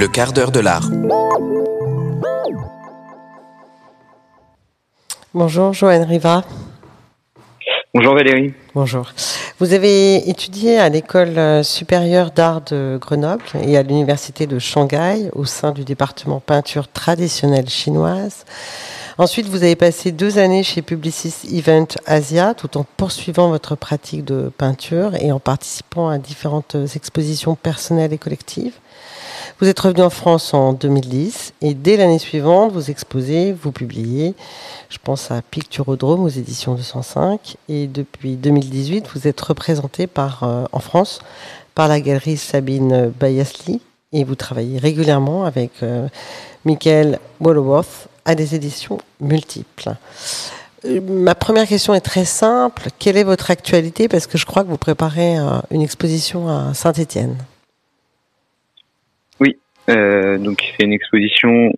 Le quart d'heure de l'art. Bonjour Joanne Riva. Bonjour Valérie. Bonjour. Vous avez étudié à l'école supérieure d'art de Grenoble et à l'université de Shanghai au sein du département peinture traditionnelle chinoise. Ensuite, vous avez passé deux années chez Publicis Event Asia tout en poursuivant votre pratique de peinture et en participant à différentes expositions personnelles et collectives. Vous êtes revenu en France en 2010 et dès l'année suivante, vous exposez, vous publiez, je pense à Picturodrome aux éditions 205 et depuis 2018, vous êtes représenté par, euh, en France par la galerie Sabine Bayasli et vous travaillez régulièrement avec euh, Michael Wallowworth à des éditions multiples. Euh, ma première question est très simple. Quelle est votre actualité? Parce que je crois que vous préparez une exposition à Saint-Étienne. Euh, donc c'est une exposition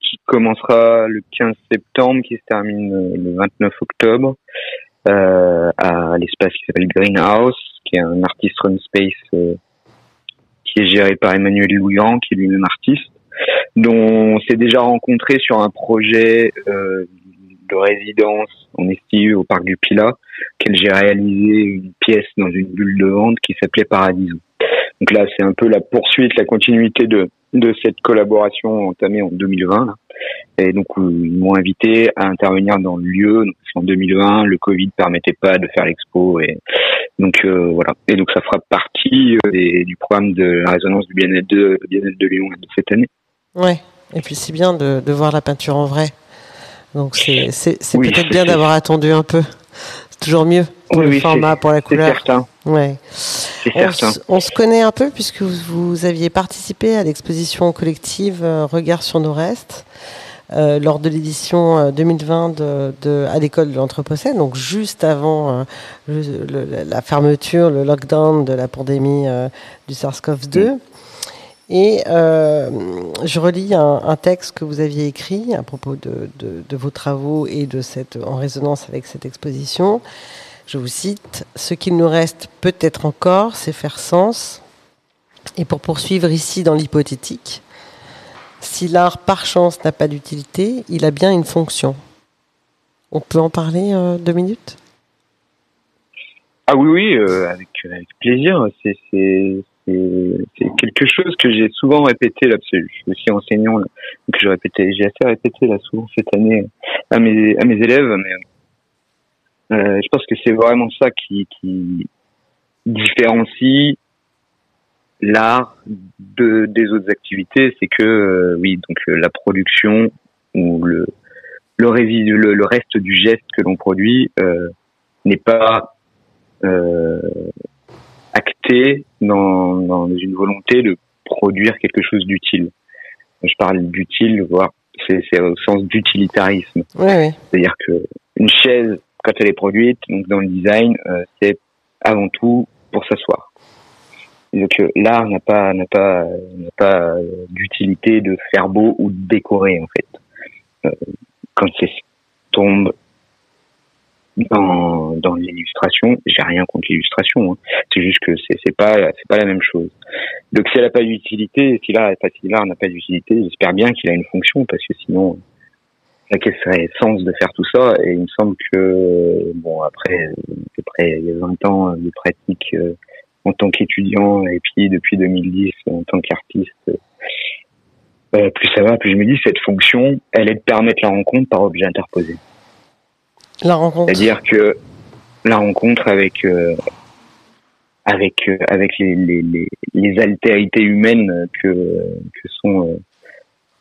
qui commencera le 15 septembre, qui se termine euh, le 29 octobre euh, à l'espace qui s'appelle Greenhouse, qui est un artist run space qui est géré par Emmanuel Louian, qui est lui-même artiste, dont on s'est déjà rencontré sur un projet euh, de résidence en estive au parc du Pilat, qu'elle j'ai réalisé une pièce dans une bulle de vente qui s'appelait Paradiso. Donc là, c'est un peu la poursuite, la continuité de de cette collaboration entamée en 2020. Et donc, euh, ils m'ont invité à intervenir dans le lieu. Donc, en 2020, le Covid permettait pas de faire l'expo. Et donc, euh, voilà. Et donc, ça fera partie euh, du programme de la résonance du bien-être de, bien de Lyon de cette année. Ouais. Et puis, c'est bien de, de, voir la peinture en vrai. Donc, c'est peut-être bien d'avoir attendu un peu. C'est toujours mieux le format, pour la couleur. Certain. Ouais. On, on, se connaît un peu puisque vous, aviez participé à l'exposition collective euh, Regard sur nos restes euh, lors de l'édition 2020 euh, de, de, à l'école de l'Anthropocène, donc juste avant le, la fermeture, le lockdown de la pandémie du SARS-CoV-2. Et je relis un, un, texte que vous aviez écrit à propos de, de, de, vos travaux et de cette, en résonance avec cette exposition. Je vous cite, Ce qu'il nous reste peut-être encore, c'est faire sens. Et pour poursuivre ici dans l'hypothétique, si l'art par chance n'a pas d'utilité, il a bien une fonction. On peut en parler euh, deux minutes? Ah oui, oui, euh, avec, plaisir. C'est quelque chose que j'ai souvent répété là, je suis aussi enseignant, donc j'ai assez répété là souvent cette année à mes, élèves, euh, je pense que c'est vraiment ça qui, qui différencie l'art de des autres activités, c'est que euh, oui, donc euh, la production ou le le, le, le reste du geste que l'on produit euh, n'est pas euh, acté dans, dans une volonté de produire quelque chose d'utile. Je parle d'utile, voire c'est au sens d'utilitarisme. Oui, oui. C'est-à-dire que une chaise quand elle est produite, donc dans le design, euh, c'est avant tout pour s'asseoir. Donc euh, l'art n'a pas n'a pas n'a pas euh, d'utilité de faire beau ou de décorer en fait. quand c'est tombe dans dans l'illustration, j'ai rien contre l'illustration. Hein. C'est juste que c'est c'est pas c'est pas la même chose. Donc si elle n'a pas d'utilité, si l'art si l'art n'a pas d'utilité, j'espère bien qu'il a une fonction parce que sinon quel serait le sens de faire tout ça? Et il me semble que, bon, après, après il y a 20 ans de pratique euh, en tant qu'étudiant et puis depuis 2010 en tant qu'artiste, euh, plus ça va, plus je me dis cette fonction, elle est de permettre la rencontre par objet interposé. La rencontre. C'est-à-dire que la rencontre avec euh, avec avec les, les, les, les, altérités humaines que que sont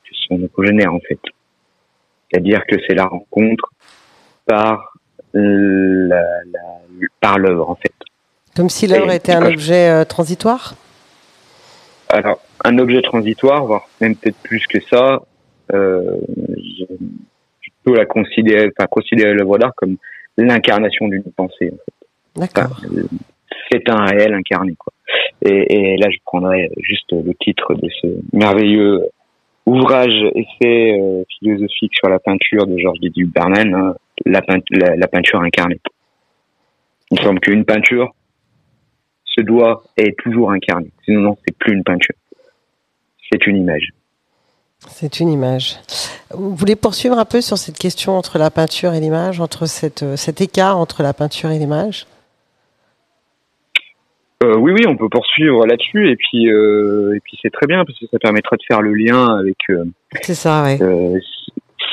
que sont nos congénères en fait. C'est-à-dire que c'est la rencontre par la, la, par l'œuvre en fait. Comme si l'œuvre était un objet euh, transitoire? Alors un objet transitoire, voire même peut-être plus que ça. Euh, je, peux la considérer, enfin considérer l'œuvre d'art comme l'incarnation d'une pensée. En fait. D'accord. c'est un réel incarné quoi. Et, et, là je prendrais juste le titre de ce merveilleux ouvrage essai euh, philosophique sur la peinture de Georges Didier Bernan, hein, la, peinture incarnée. Il me semble qu'une peinture se doit être toujours incarnée. Sinon, non, c'est plus une peinture. c'est une image. C'est une image. Vous voulez poursuivre un peu sur cette question entre la peinture et l'image, entre cette, cet écart entre la peinture et l'image? Euh, oui, oui, on peut poursuivre là-dessus et puis euh, et puis c'est très bien parce que ça permettra de faire le lien avec. Euh, c'est ça, ouais.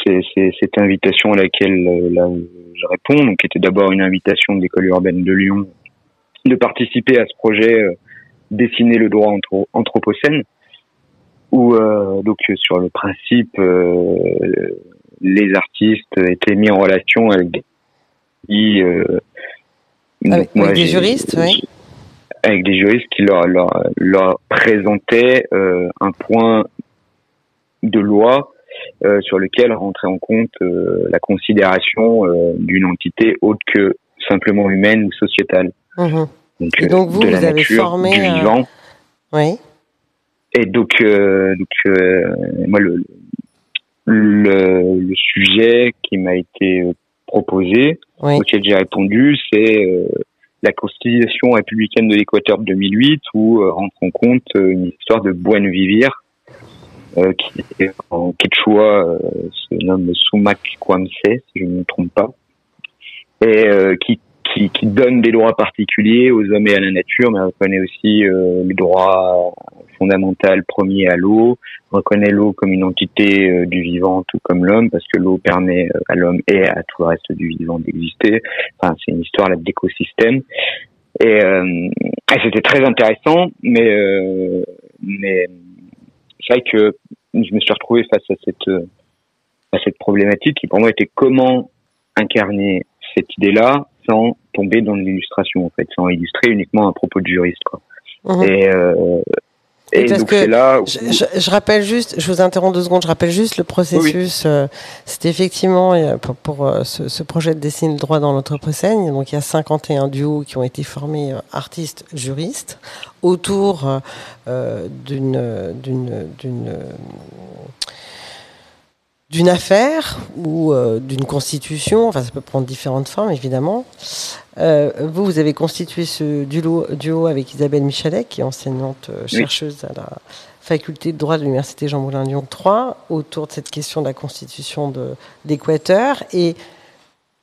c'est cette invitation à laquelle là, je réponds, donc qui était d'abord une invitation de l'école urbaine de Lyon de participer à ce projet dessiner le droit anthropocène où donc sur le principe les artistes étaient mis en relation avec des avec, avec des juristes, oui avec des juristes qui leur, leur, leur présentaient euh, un point de loi euh, sur lequel rentrait en compte euh, la considération euh, d'une entité autre que simplement humaine ou sociétale. Mmh. Donc, Et donc vous, de la vous avez formé du vivant. Oui. Et donc, donc moi le, le, le sujet qui m'a été proposé, oui. auquel j'ai répondu, c'est la Constitution républicaine de l'Équateur de 2008 où euh, rentre en compte euh, une histoire de Buen Vivir euh, qui en quechua euh, se nomme Sumac Kwamse si je ne me trompe pas et qui, qui, qui donne des droits particuliers aux hommes et à la nature mais reconnaît aussi les droits fondamental premier à l'eau, reconnaît l'eau comme une entité euh, du vivant tout comme l'homme, parce que l'eau permet euh, à l'homme et à tout le reste du vivant d'exister. Enfin, c'est une histoire d'écosystème. Et, euh, c'était très intéressant, mais mais c'est vrai que je me suis retrouvé face à cette à cette problématique qui pour moi était comment incarner cette idée-là sans tomber dans l'illustration en fait, sans illustrer uniquement un propos de juriste quoi. Mmh. Et, euh, et donc c'est là je, rappelle juste, je vous interromps deux secondes, je rappelle juste le processus. Euh, c'est effectivement euh, pour, pour euh, ce, ce, projet de dessiner le droit dans l'Anthropocène. Donc il y a 51 duos qui ont été formés artistes juristes autour d'une d'une d'une d'une affaire ou euh, d'une constitution, enfin ça peut prendre différentes formes évidemment. Euh, vous, vous avez constitué ce duo, duo avec Isabelle Michalet, qui est enseignante euh, chercheuse à la faculté de droit de l'Université Jean Moulin Lyon 3, autour de cette question de la constitution de l'Équateur. Et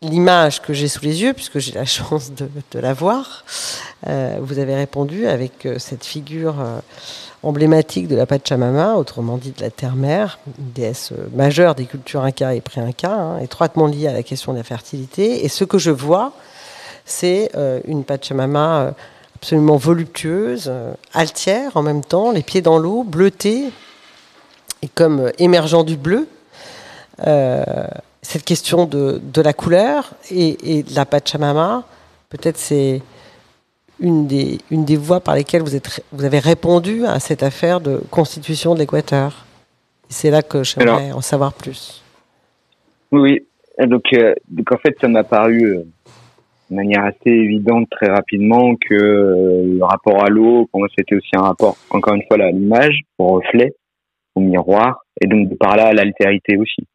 l'image que j'ai sous les yeux, puisque j'ai la chance de, la voir, vous avez répondu avec cette figure emblématique de la Pachamama, autrement dit de la terre-mère, une déesse majeure des cultures inca et pré-inca, hein, étroitement liée à la question de la fertilité. Et ce que je vois, c'est euh, une Pachamama euh, absolument voluptueuse, euh, altière en même temps, les pieds dans l'eau, bleutée, et comme émergeant du bleu. Cette question de, de la couleur et, et, de la Pachamama, peut-être c'est une des, une des voies par lesquelles vous, êtes, vous avez répondu à cette affaire de constitution de l'Équateur. C'est là que j'aimerais en savoir plus. Oui, donc, euh, donc en fait, ça m'a paru euh, de manière assez évidente très rapidement que euh, le rapport à l'eau, pour moi, c'était aussi un rapport, encore une fois, à l'image, au reflet, au miroir, et donc par là à l'altérité aussi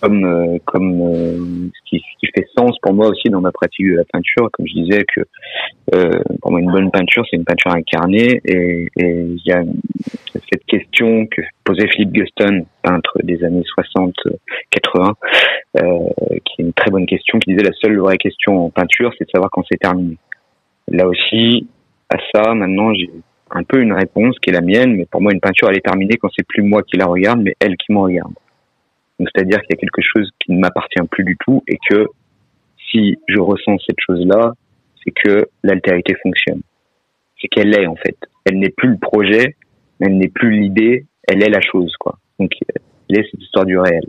comme euh, comme euh, ce, qui, ce, qui, fait sens pour moi aussi dans ma pratique de la peinture. Comme je disais que euh, pour moi une bonne peinture c'est une peinture incarnée. Et il y a cette question que posait Philippe Guston peintre des années 60 80 euh, qui est une très bonne question qui disait la seule vraie question en peinture c'est de savoir quand c'est terminé. Là aussi à ça maintenant j'ai un peu une réponse qui est la mienne mais pour moi une peinture elle est terminée quand c'est plus moi qui la regarde mais elle qui me regarde c'est-à-dire qu'il y a quelque chose qui ne m'appartient plus du tout et que si je ressens cette chose-là, c'est que l'altérité fonctionne. C'est qu'elle est en fait. Elle n'est plus le projet, elle n'est plus l'idée, elle est la chose quoi. Donc elle est cette histoire du réel.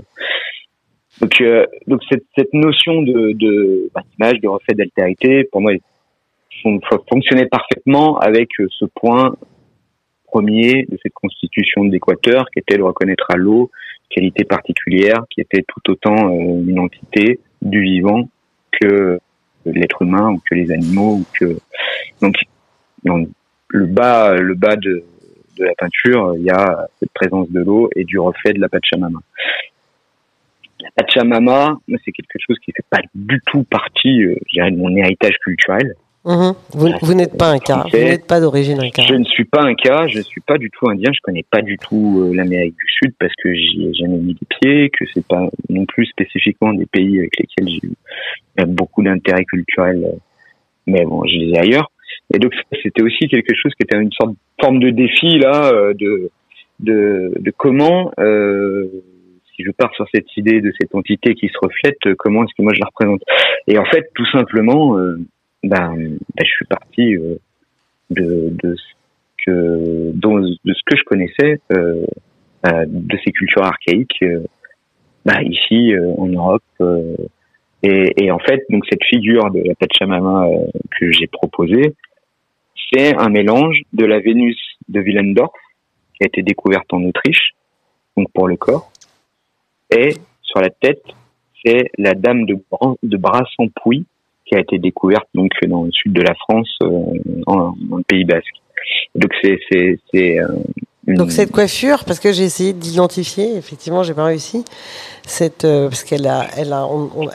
Donc euh, donc cette, cette notion de de bah, d'image, de reflet d'altérité, pour moi, fonctionnait parfaitement avec euh, ce point premier de cette constitution d'Équateur, qui était de reconnaître à l'eau qualité particulière, qui était tout autant euh, une entité du vivant que l'être humain ou que les animaux ou que donc dans le bas le bas de, la peinture il y a cette présence de l'eau et du reflet de la Pachamama. La Pachamama, c'est quelque chose qui fait pas du tout partie, euh, je de mon héritage culturel. Mhm. Vous, n'êtes pas un cas, vous n'êtes pas d'origine inca. Je ne suis pas un cas, je ne suis pas du tout indien, je connais pas du tout euh, l'Amérique du Sud parce que j'y ai jamais mis les pieds, que c'est pas non plus spécifiquement des pays avec lesquels j'ai eu beaucoup d'intérêt culturel, euh, mais bon, je les ai ailleurs. Et donc c'était aussi quelque chose qui était une sorte de forme de défi là, euh, de de, de comment, euh, si je pars sur cette idée de cette entité qui se reflète, comment est-ce que moi je la représente Et en fait, tout simplement ben, ben, je suis parti euh, de, de ce que de ce que je connaissais euh, euh, de ces cultures archaïques ben, ici en Europe et, et, en fait donc cette figure de la Pachamama que j'ai proposée c'est un mélange de la Vénus de Willendorf qui a été découverte en Autriche donc pour le corps et sur la tête c'est la dame de, de Brassampouy qui a été découverte donc dans le sud de la France, euh, en, dans le Pays Basque. Donc c'est c'est c'est euh, donc cette coiffure, parce que j'ai essayé d'identifier, effectivement, j'ai pas réussi. Cette, euh, parce qu'elle a, elle a,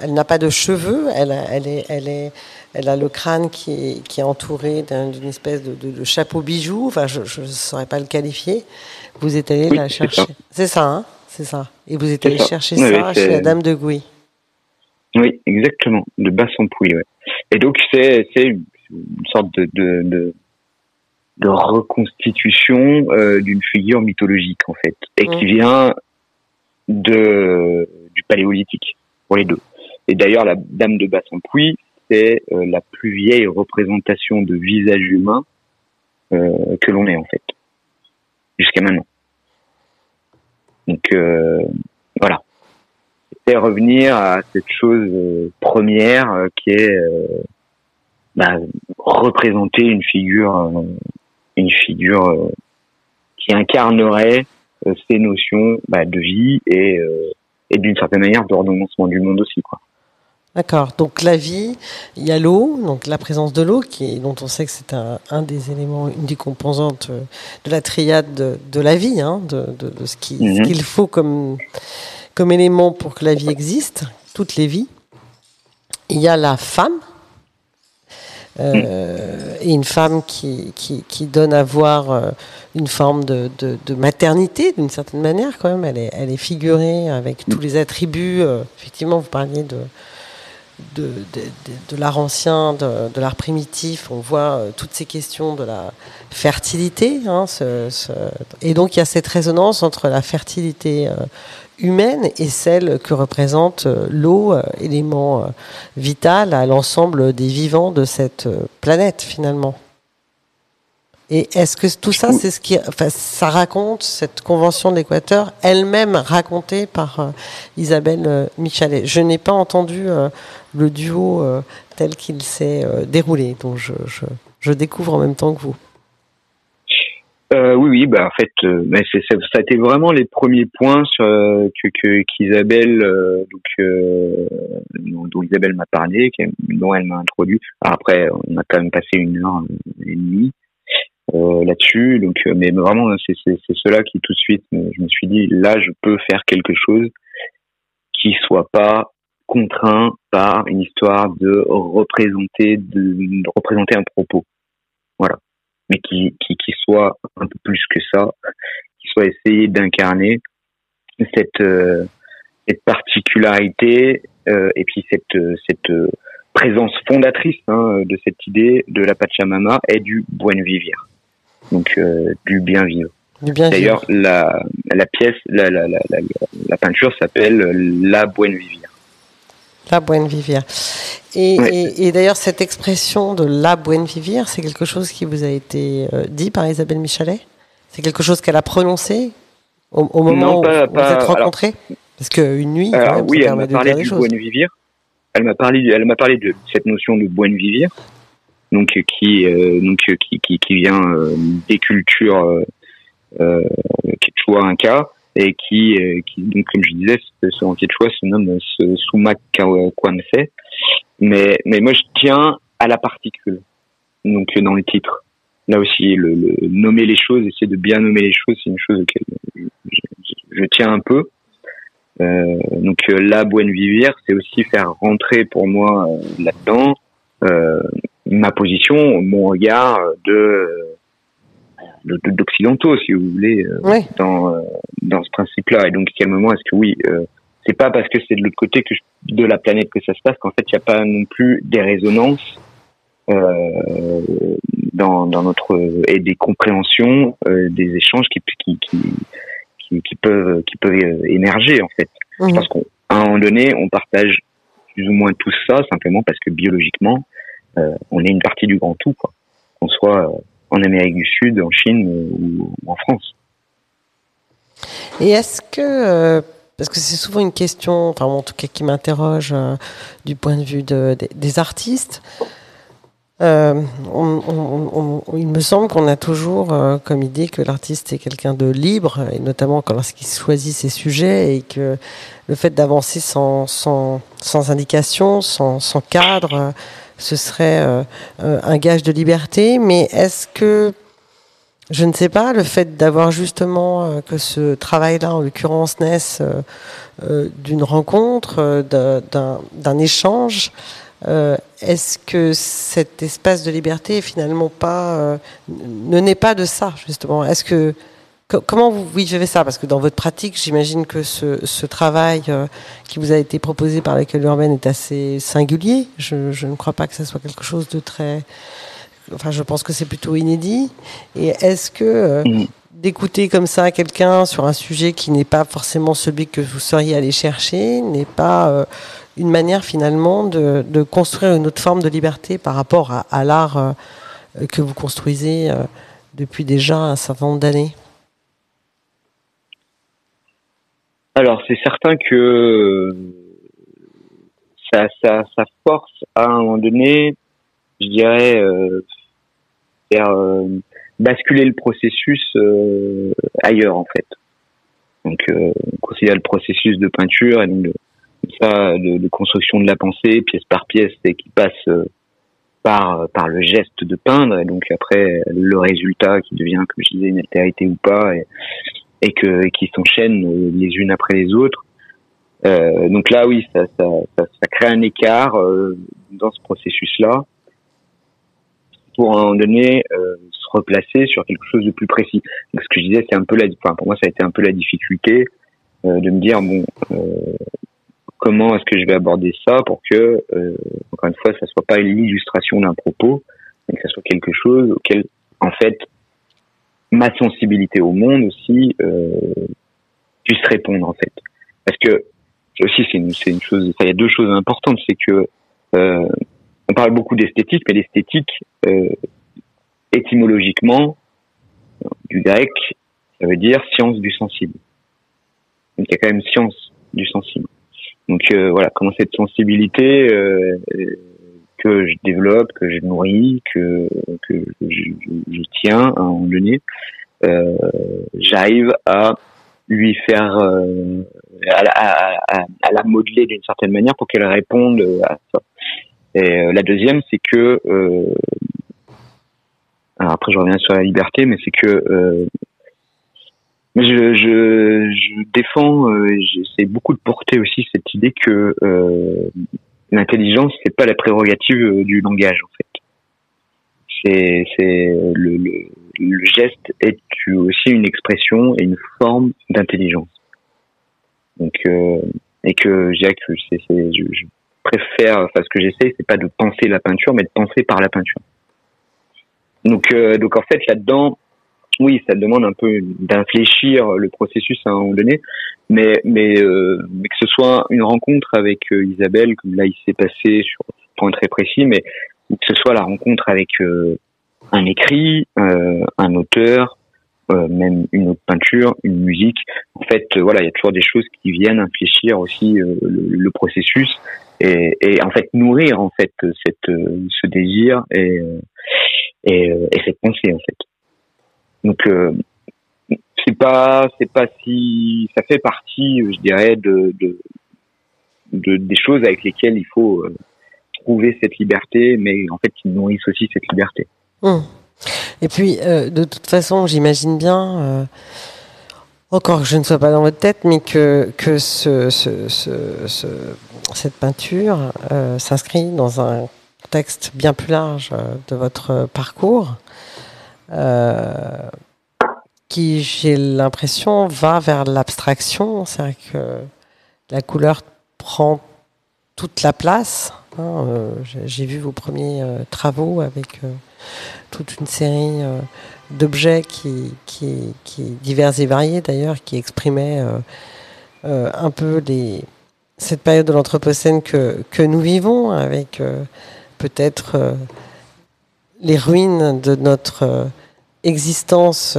elle n'a pas de cheveux, elle, a, elle est, elle est, elle a le crâne qui est, qui est entouré d'une espèce de, de, de, chapeau bijou. Enfin, je ne saurais pas le qualifier. Vous êtes allé la chercher. C'est ça, hein C'est ça. Et vous êtes allé chercher ça chez la Dame de Gouy. Oui, exactement, de Bassampuy. Ouais. Et donc c'est c'est une sorte de de, de, de reconstitution euh, d'une figure mythologique en fait, et qui vient de du paléolithique pour les deux. Et d'ailleurs la Dame de Bassampuy, c'est euh, la plus vieille représentation de visage humain euh, que l'on ait en fait jusqu'à maintenant. Donc c'est revenir à cette chose euh, première euh, qui est euh, bah, représenter une figure, une figure qui incarnerait ces notions bah, de vie et, et d'une certaine manière d'ordonnancement du monde aussi, quoi. D'accord. Donc la vie, il y a l'eau, donc la présence de l'eau, qui dont on sait que c'est un, un, des éléments, une des composantes de la triade de, de la vie, hein, de, de, de, ce mhm. qu'il faut comme comme élément pour que la vie existe, toutes les vies. Il y a la femme, euh, et une femme qui, qui, donne à voir euh, une forme de, de, maternité d'une certaine manière quand même. Elle est, elle est figurée avec tous les attributs. Euh, effectivement, vous parliez de, de, de, l'art ancien, de, l'art primitif. On voit toutes ces questions de la fertilité. Hein, et donc il y a cette résonance entre la fertilité humaine et celle que représente euh, l'eau, euh, élément euh, vital à l'ensemble des vivants de cette planète finalement. Et est-ce que tout ça, c'est ce qui, enfin, ça raconte cette convention de l'Équateur, elle-même racontée par Isabelle Michalet? Je n'ai pas entendu le duo tel qu'il s'est déroulé, donc je, je, je découvre en même temps que vous. Euh, oui, oui, bah en fait, euh, ça, a été vraiment les premiers points euh, que, qu'Isabelle, euh, donc, dont, Isabelle m'a parlé, dont elle m'a introduit. Après, on a quand même passé une heure et demie là-dessus, donc, mais vraiment, c'est, c'est, cela qui tout de suite, je me suis dit, là, je peux faire quelque chose qui soit pas contraint par une histoire de représenter, de représenter un propos. Voilà mais qui, qui, qui soit un peu plus que ça, qui soit essayé d'incarner cette, euh, cette particularité euh, et puis cette, cette présence fondatrice hein, de cette idée de la Pachamama et du buen vivir, donc euh, du bien vivre. D'ailleurs, la, la pièce, la, la, la, la peinture s'appelle La Buen Vivir. La Buen Vivir. Et, d'ailleurs, cette expression de la Buen Vivir, c'est quelque chose qui vous a été euh, dit par Isabelle Michalet? C'est quelque chose qu'elle a prononcé au, moment où vous vous êtes rencontrés? Parce qu'une nuit, quand même, oui, elle m'a parlé du Buen Vivir. Elle m'a parlé, elle m'a parlé de cette notion de Buen Vivir, donc qui, euh, donc qui, qui, qui vient euh, des cultures euh, quechua inca et qui, qui donc comme je disais, ce, en quechua se nomme Sumac Kwanse mais, mais moi, je tiens à la particule. Donc, dans le titre. Là aussi, le, nommer les choses, essayer de bien nommer les choses, c'est une chose auquel je, je, tiens un peu. Euh, donc, la Buen Vivir, c'est aussi faire rentrer pour moi euh, là-dedans euh, ma position, mon regard de d'occidentaux, si vous voulez, dans dans ce principe-là. Et donc, quel moment est-ce que oui, c'est pas parce que c'est de l'autre côté que de la planète que ça se passe qu'en fait il n'y a pas non plus des résonances euh, dans, dans notre et des compréhensions, euh, des échanges qui, qui, qui, qui, peuvent qui peuvent émerger en fait. Je pense qu'à un moment donné, on partage plus ou moins tout ça simplement parce que biologiquement, euh, on est une partie du grand tout, quoi. Qu'on soit en Amérique du Sud, en Chine ou, en France. Et est-ce que parce que c'est souvent une question, enfin en tout cas qui m'interroge du point de vue de, des artistes. Euh, il me semble qu'on a toujours euh, comme idée que l'artiste est quelqu'un de libre, et notamment lorsqu'il choisit ses sujets, et que le fait d'avancer sans, sans, indication, sans cadre, ce serait euh, un gage de liberté. Mais est-ce que, je ne sais pas, le fait d'avoir justement que ce travail-là, en l'occurrence, naisse d'une rencontre, d'un échange, euh, est-ce que cet espace de liberté finalement pas euh, ne n'est pas de ça justement? Comment vous vivez ça Parce que dans votre pratique, j'imagine que ce, travail euh, qui vous a été proposé par l'école urbaine est assez singulier. Je, je, ne crois pas que ce soit quelque chose de très. Enfin, je pense que c'est plutôt inédit. Et est-ce que mm. d'écouter comme ça quelqu'un sur un sujet qui n'est pas forcément celui que vous seriez allé chercher n'est pas une manière finalement de, de, construire une autre forme de liberté par rapport à, à l'art euh, que vous construisez euh, depuis déjà un certain nombre d'années? Alors c'est certain que ça, ça, ça, force à un moment donné, je dirais, euh, faire basculer le processus ailleurs en fait. Donc on considère le processus de peinture et donc de, ça de, construction de la pensée pièce par pièce et qui passe euh, par par le geste de peindre et donc après le résultat qui devient comme je disais une altérité ou pas et qui s'enchaînent euh, les unes après les autres. Euh, donc là oui ça crée un écart euh, dans ce processus là pour à un moment donné se replacer sur quelque chose de plus précis. Ce que je disais c'est un peu la pour moi ça a été un peu la difficulté de me dire bon comment est-ce que je vais aborder ça pour que, encore une fois, ça soit pas l'illustration d'un propos, mais que ça soit quelque chose auquel, en fait, ma sensibilité au monde aussi euh, puisse répondre, en fait. Parce que aussi, c'est une, chose. il y a deux choses importantes, c'est que euh, on parle beaucoup d'esthétique, mais l'esthétique, euh, étymologiquement, du grec, ça veut dire science du sensible. Donc il y a quand même science du sensible. Donc euh, voilà, comment cette sensibilité euh, que je développe, que je nourris, que, que je, tiens à un moment donné, euh, j'arrive à lui faire, euh, à, la modeler d'une certaine manière pour qu'elle réponde à ça. Et la deuxième, c'est que, après je reviens sur la liberté, mais c'est que je, je, défends, euh, j'essaie beaucoup de porter aussi cette idée que euh, l'intelligence c'est pas la prérogative euh, du langage en fait. C'est c'est le, le, le, geste est aussi une expression et une forme d'intelligence. Donc euh, et que j'ai que c'est je, je, préfère enfin ce que j'essaie c'est pas de penser la peinture mais de penser par la peinture. Donc euh, donc en fait là-dedans oui, ça demande un peu d'infléchir le processus à un moment donné, mais mais, euh, que ce soit une rencontre avec euh, Isabelle, comme là il s'est passé sur un point très précis, mais que ce soit la rencontre avec euh, un écrit, un auteur, même une autre peinture, une musique. En fait, voilà, il y a toujours des choses qui viennent infléchir aussi le, le, processus et, et, en fait nourrir en fait cette ce désir et et, et cette pensée en fait. Donc euh, c'est pas c'est pas si ça fait partie, je dirais, de, de, de des choses avec lesquelles il faut euh, trouver cette liberté, mais en fait qui nourrissent aussi cette liberté. Hum. Et puis, euh, de toute façon, j'imagine bien, euh, encore que je ne sois pas dans votre tête, mais que, que ce, ce, ce, ce cette peinture s'inscrit dans un contexte bien plus large de votre parcours, qui, j'ai l'impression, va vers l'abstraction. C'est-à-dire que la couleur prend toute la place. Hein, j'ai vu vos premiers travaux avec toute une série d'objets qui, qui, divers et variés d'ailleurs, qui exprimaient un peu cette période de l'Anthropocène que, que nous vivons, avec euh, peut-être euh, les ruines de notre euh, existence,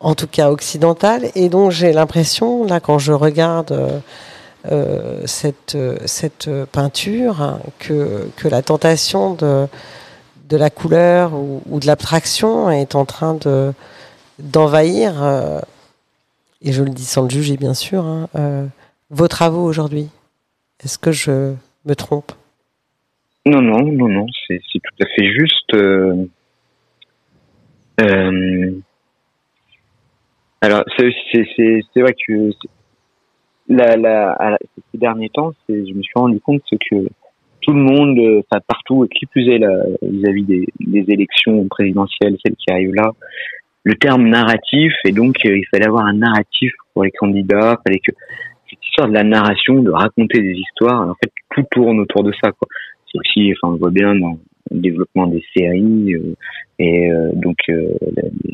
en tout cas occidentale. Et donc j'ai l'impression, là, quand je regarde cette, cette peinture, hein, que, la tentation de, la couleur ou, de l'abstraction est en train de d'envahir, et je le dis sans le juger bien sûr, hein, vos travaux aujourd'hui. Est-ce que je me trompe? Non, non, non, non, c'est tout à fait juste. Euh, euh, alors, c'est vrai que la, la, ces derniers temps, je me suis rendu compte que tout le monde, enfin partout, qui plus est vis-à-vis des, élections présidentielles, celles qui arrivent là, le terme narratif, et donc euh, il fallait avoir un narratif pour les candidats, fallait que cette histoire de la narration, de raconter des histoires, en fait, tout tourne autour de ça. Quoi. C'est aussi, enfin, on voit bien dans le développement des séries euh, et euh, donc euh,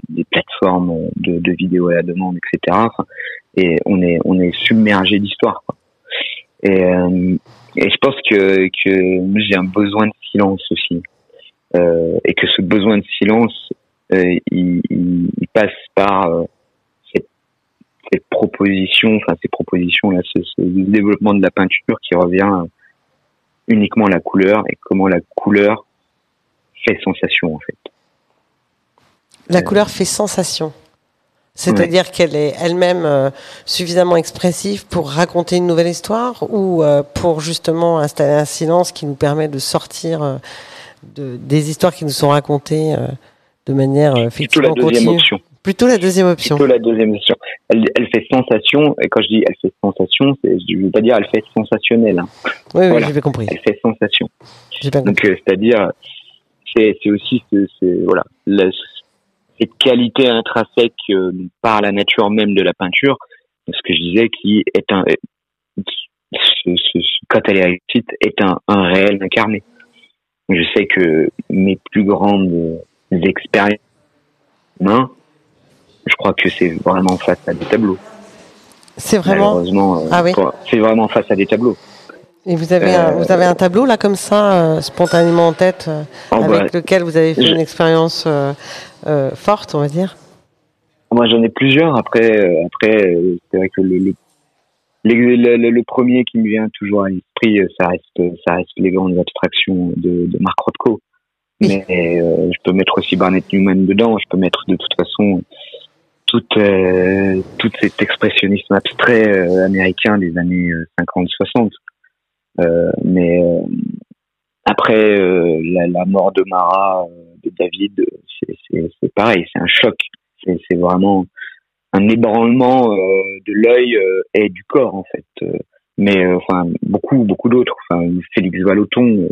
des plateformes de, de, vidéos à la demande, etc. et on est on est submergé d'histoires. Et, et je pense que que j'ai un besoin de silence aussi, et que ce besoin de silence, il, il, il, passe par ces propositions, enfin ces propositions là, ce, développement de la peinture qui revient uniquement à la couleur et comment la couleur fait sensation en fait. La couleur fait sensation. C'est-à-dire qu'elle est elle-même euh, suffisamment expressive pour raconter une nouvelle histoire ou euh, pour justement installer un silence qui nous permet de sortir euh, de, des histoires qui nous sont racontées de manière effectivement continue? Plutôt la deuxième option. Plutôt la deuxième option. Elle, elle fait sensation, et quand je dis elle fait sensation, je ne veux pas dire elle fait sensationnelle. Hein. Oui, oui j'ai compris. Elle fait sensation. Donc, euh, c'est-à-dire, c'est, aussi ce, ce, voilà, la, cette qualité intrinsèque euh, par la nature même de la peinture, ce que je disais, qui est un, ce, quand elle est réussite, est un, un réel incarné. Je sais que mes plus grandes expériences humaines, je crois que c'est vraiment face à des tableaux. C'est vraiment. Euh, ah oui. C'est vraiment face à des tableaux. Et vous avez, un, vous avez un tableau là comme ça, euh, spontanément en tête, euh, oh, avec lequel vous avez fait une expérience forte, on va dire? Moi j'en ai plusieurs. Après, après c'est vrai que le, le, le, premier qui me vient toujours à l'esprit, ça reste, ça reste les grandes abstractions de, de Mark Rothko. Mais je peux mettre aussi Barnett Newman dedans. Je peux mettre de toute façon tout, euh, tout cet expressionnisme abstrait euh, américain des années 50-60. Euh, euh, mais après la, la, mort de Mara, de David, c'est pareil, c'est un choc. C'est vraiment un ébranlement de l'œil et du corps en fait. mais enfin beaucoup beaucoup d'autres. Enfin Félix Vallotton,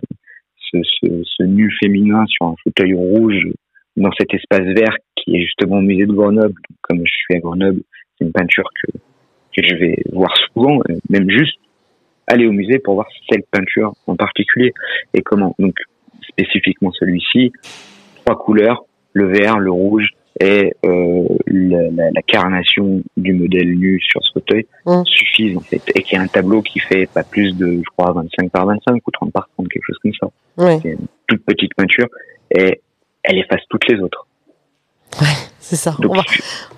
ce, ce, ce nu féminin sur un fauteuil rouge dans cet espace vert qui est justement au musée de Grenoble. Comme je suis à Grenoble, c'est une peinture que, que je vais voir souvent, euh, même juste aller au musée pour voir cette peinture en particulier et comment. Donc spécifiquement celui-ci, trois couleurs, le vert, le rouge et euh, la, la, carnation du modèle nu sur ce fauteuil mmh. suffisent en fait et qu'il y a un tableau qui fait pas plus de je crois 25 par 25 ou 30 par 30 quelque chose comme ça. C'est une toute petite peinture et elle efface toutes les autres. Ouais, c'est ça. on, va,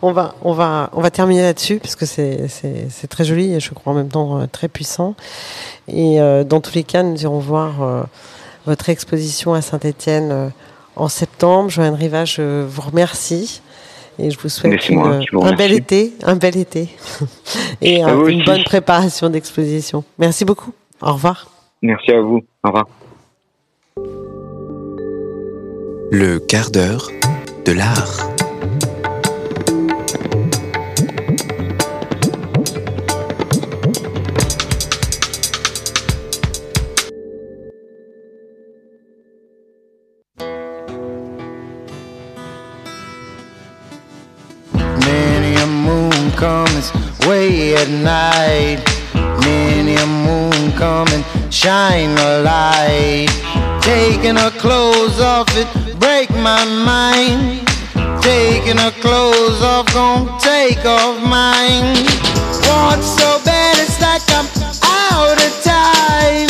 on, va, on, va, on va terminer là-dessus parce que c'est très joli et je crois en même temps euh, très puissant. Et euh, dans tous les cas, nous irons voir euh, votre exposition à Saint-Étienne en septembre. Joanne Riva, je vous remercie et je vous souhaite un bel été, un bel été et une bonne préparation d'exposition. Merci beaucoup. Au revoir. Merci à vous. Au revoir. Le quart d'heure de l'art. shine a light. Taking her clothes off, it break my mind. Taking her clothes off, gonna take off mine. Want so bad, it's like I'm out of time.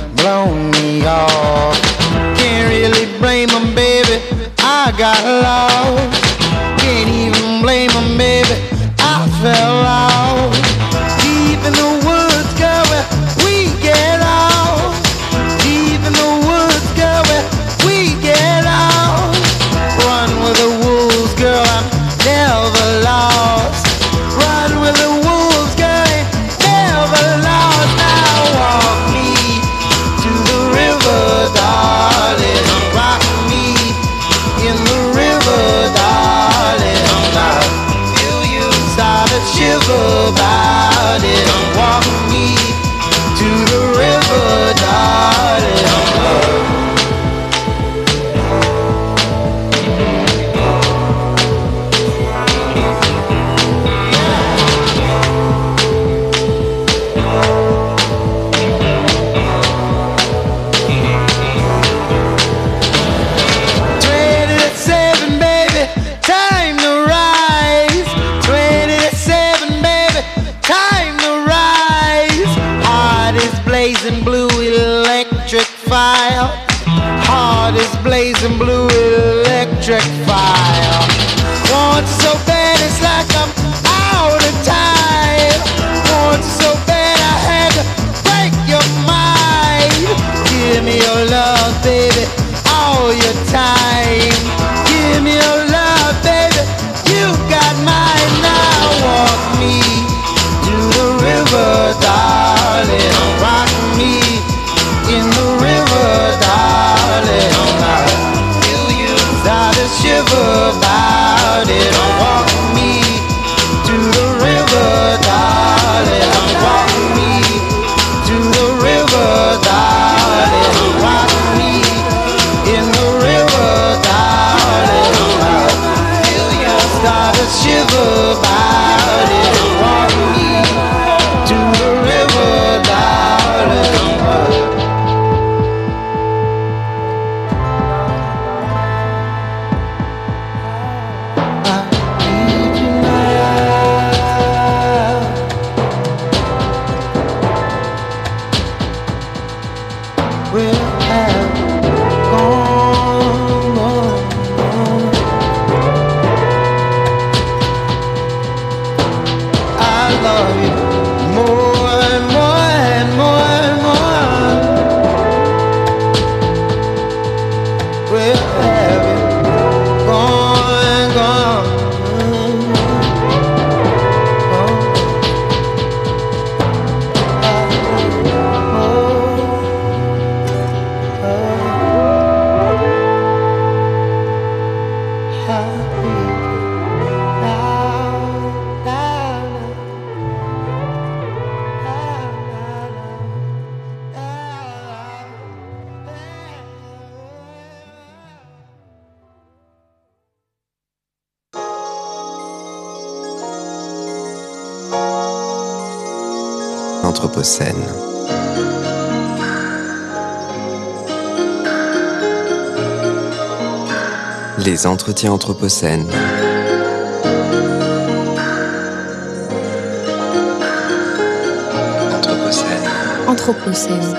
prayer. anthropocène. Anthropocène. Anthropocène.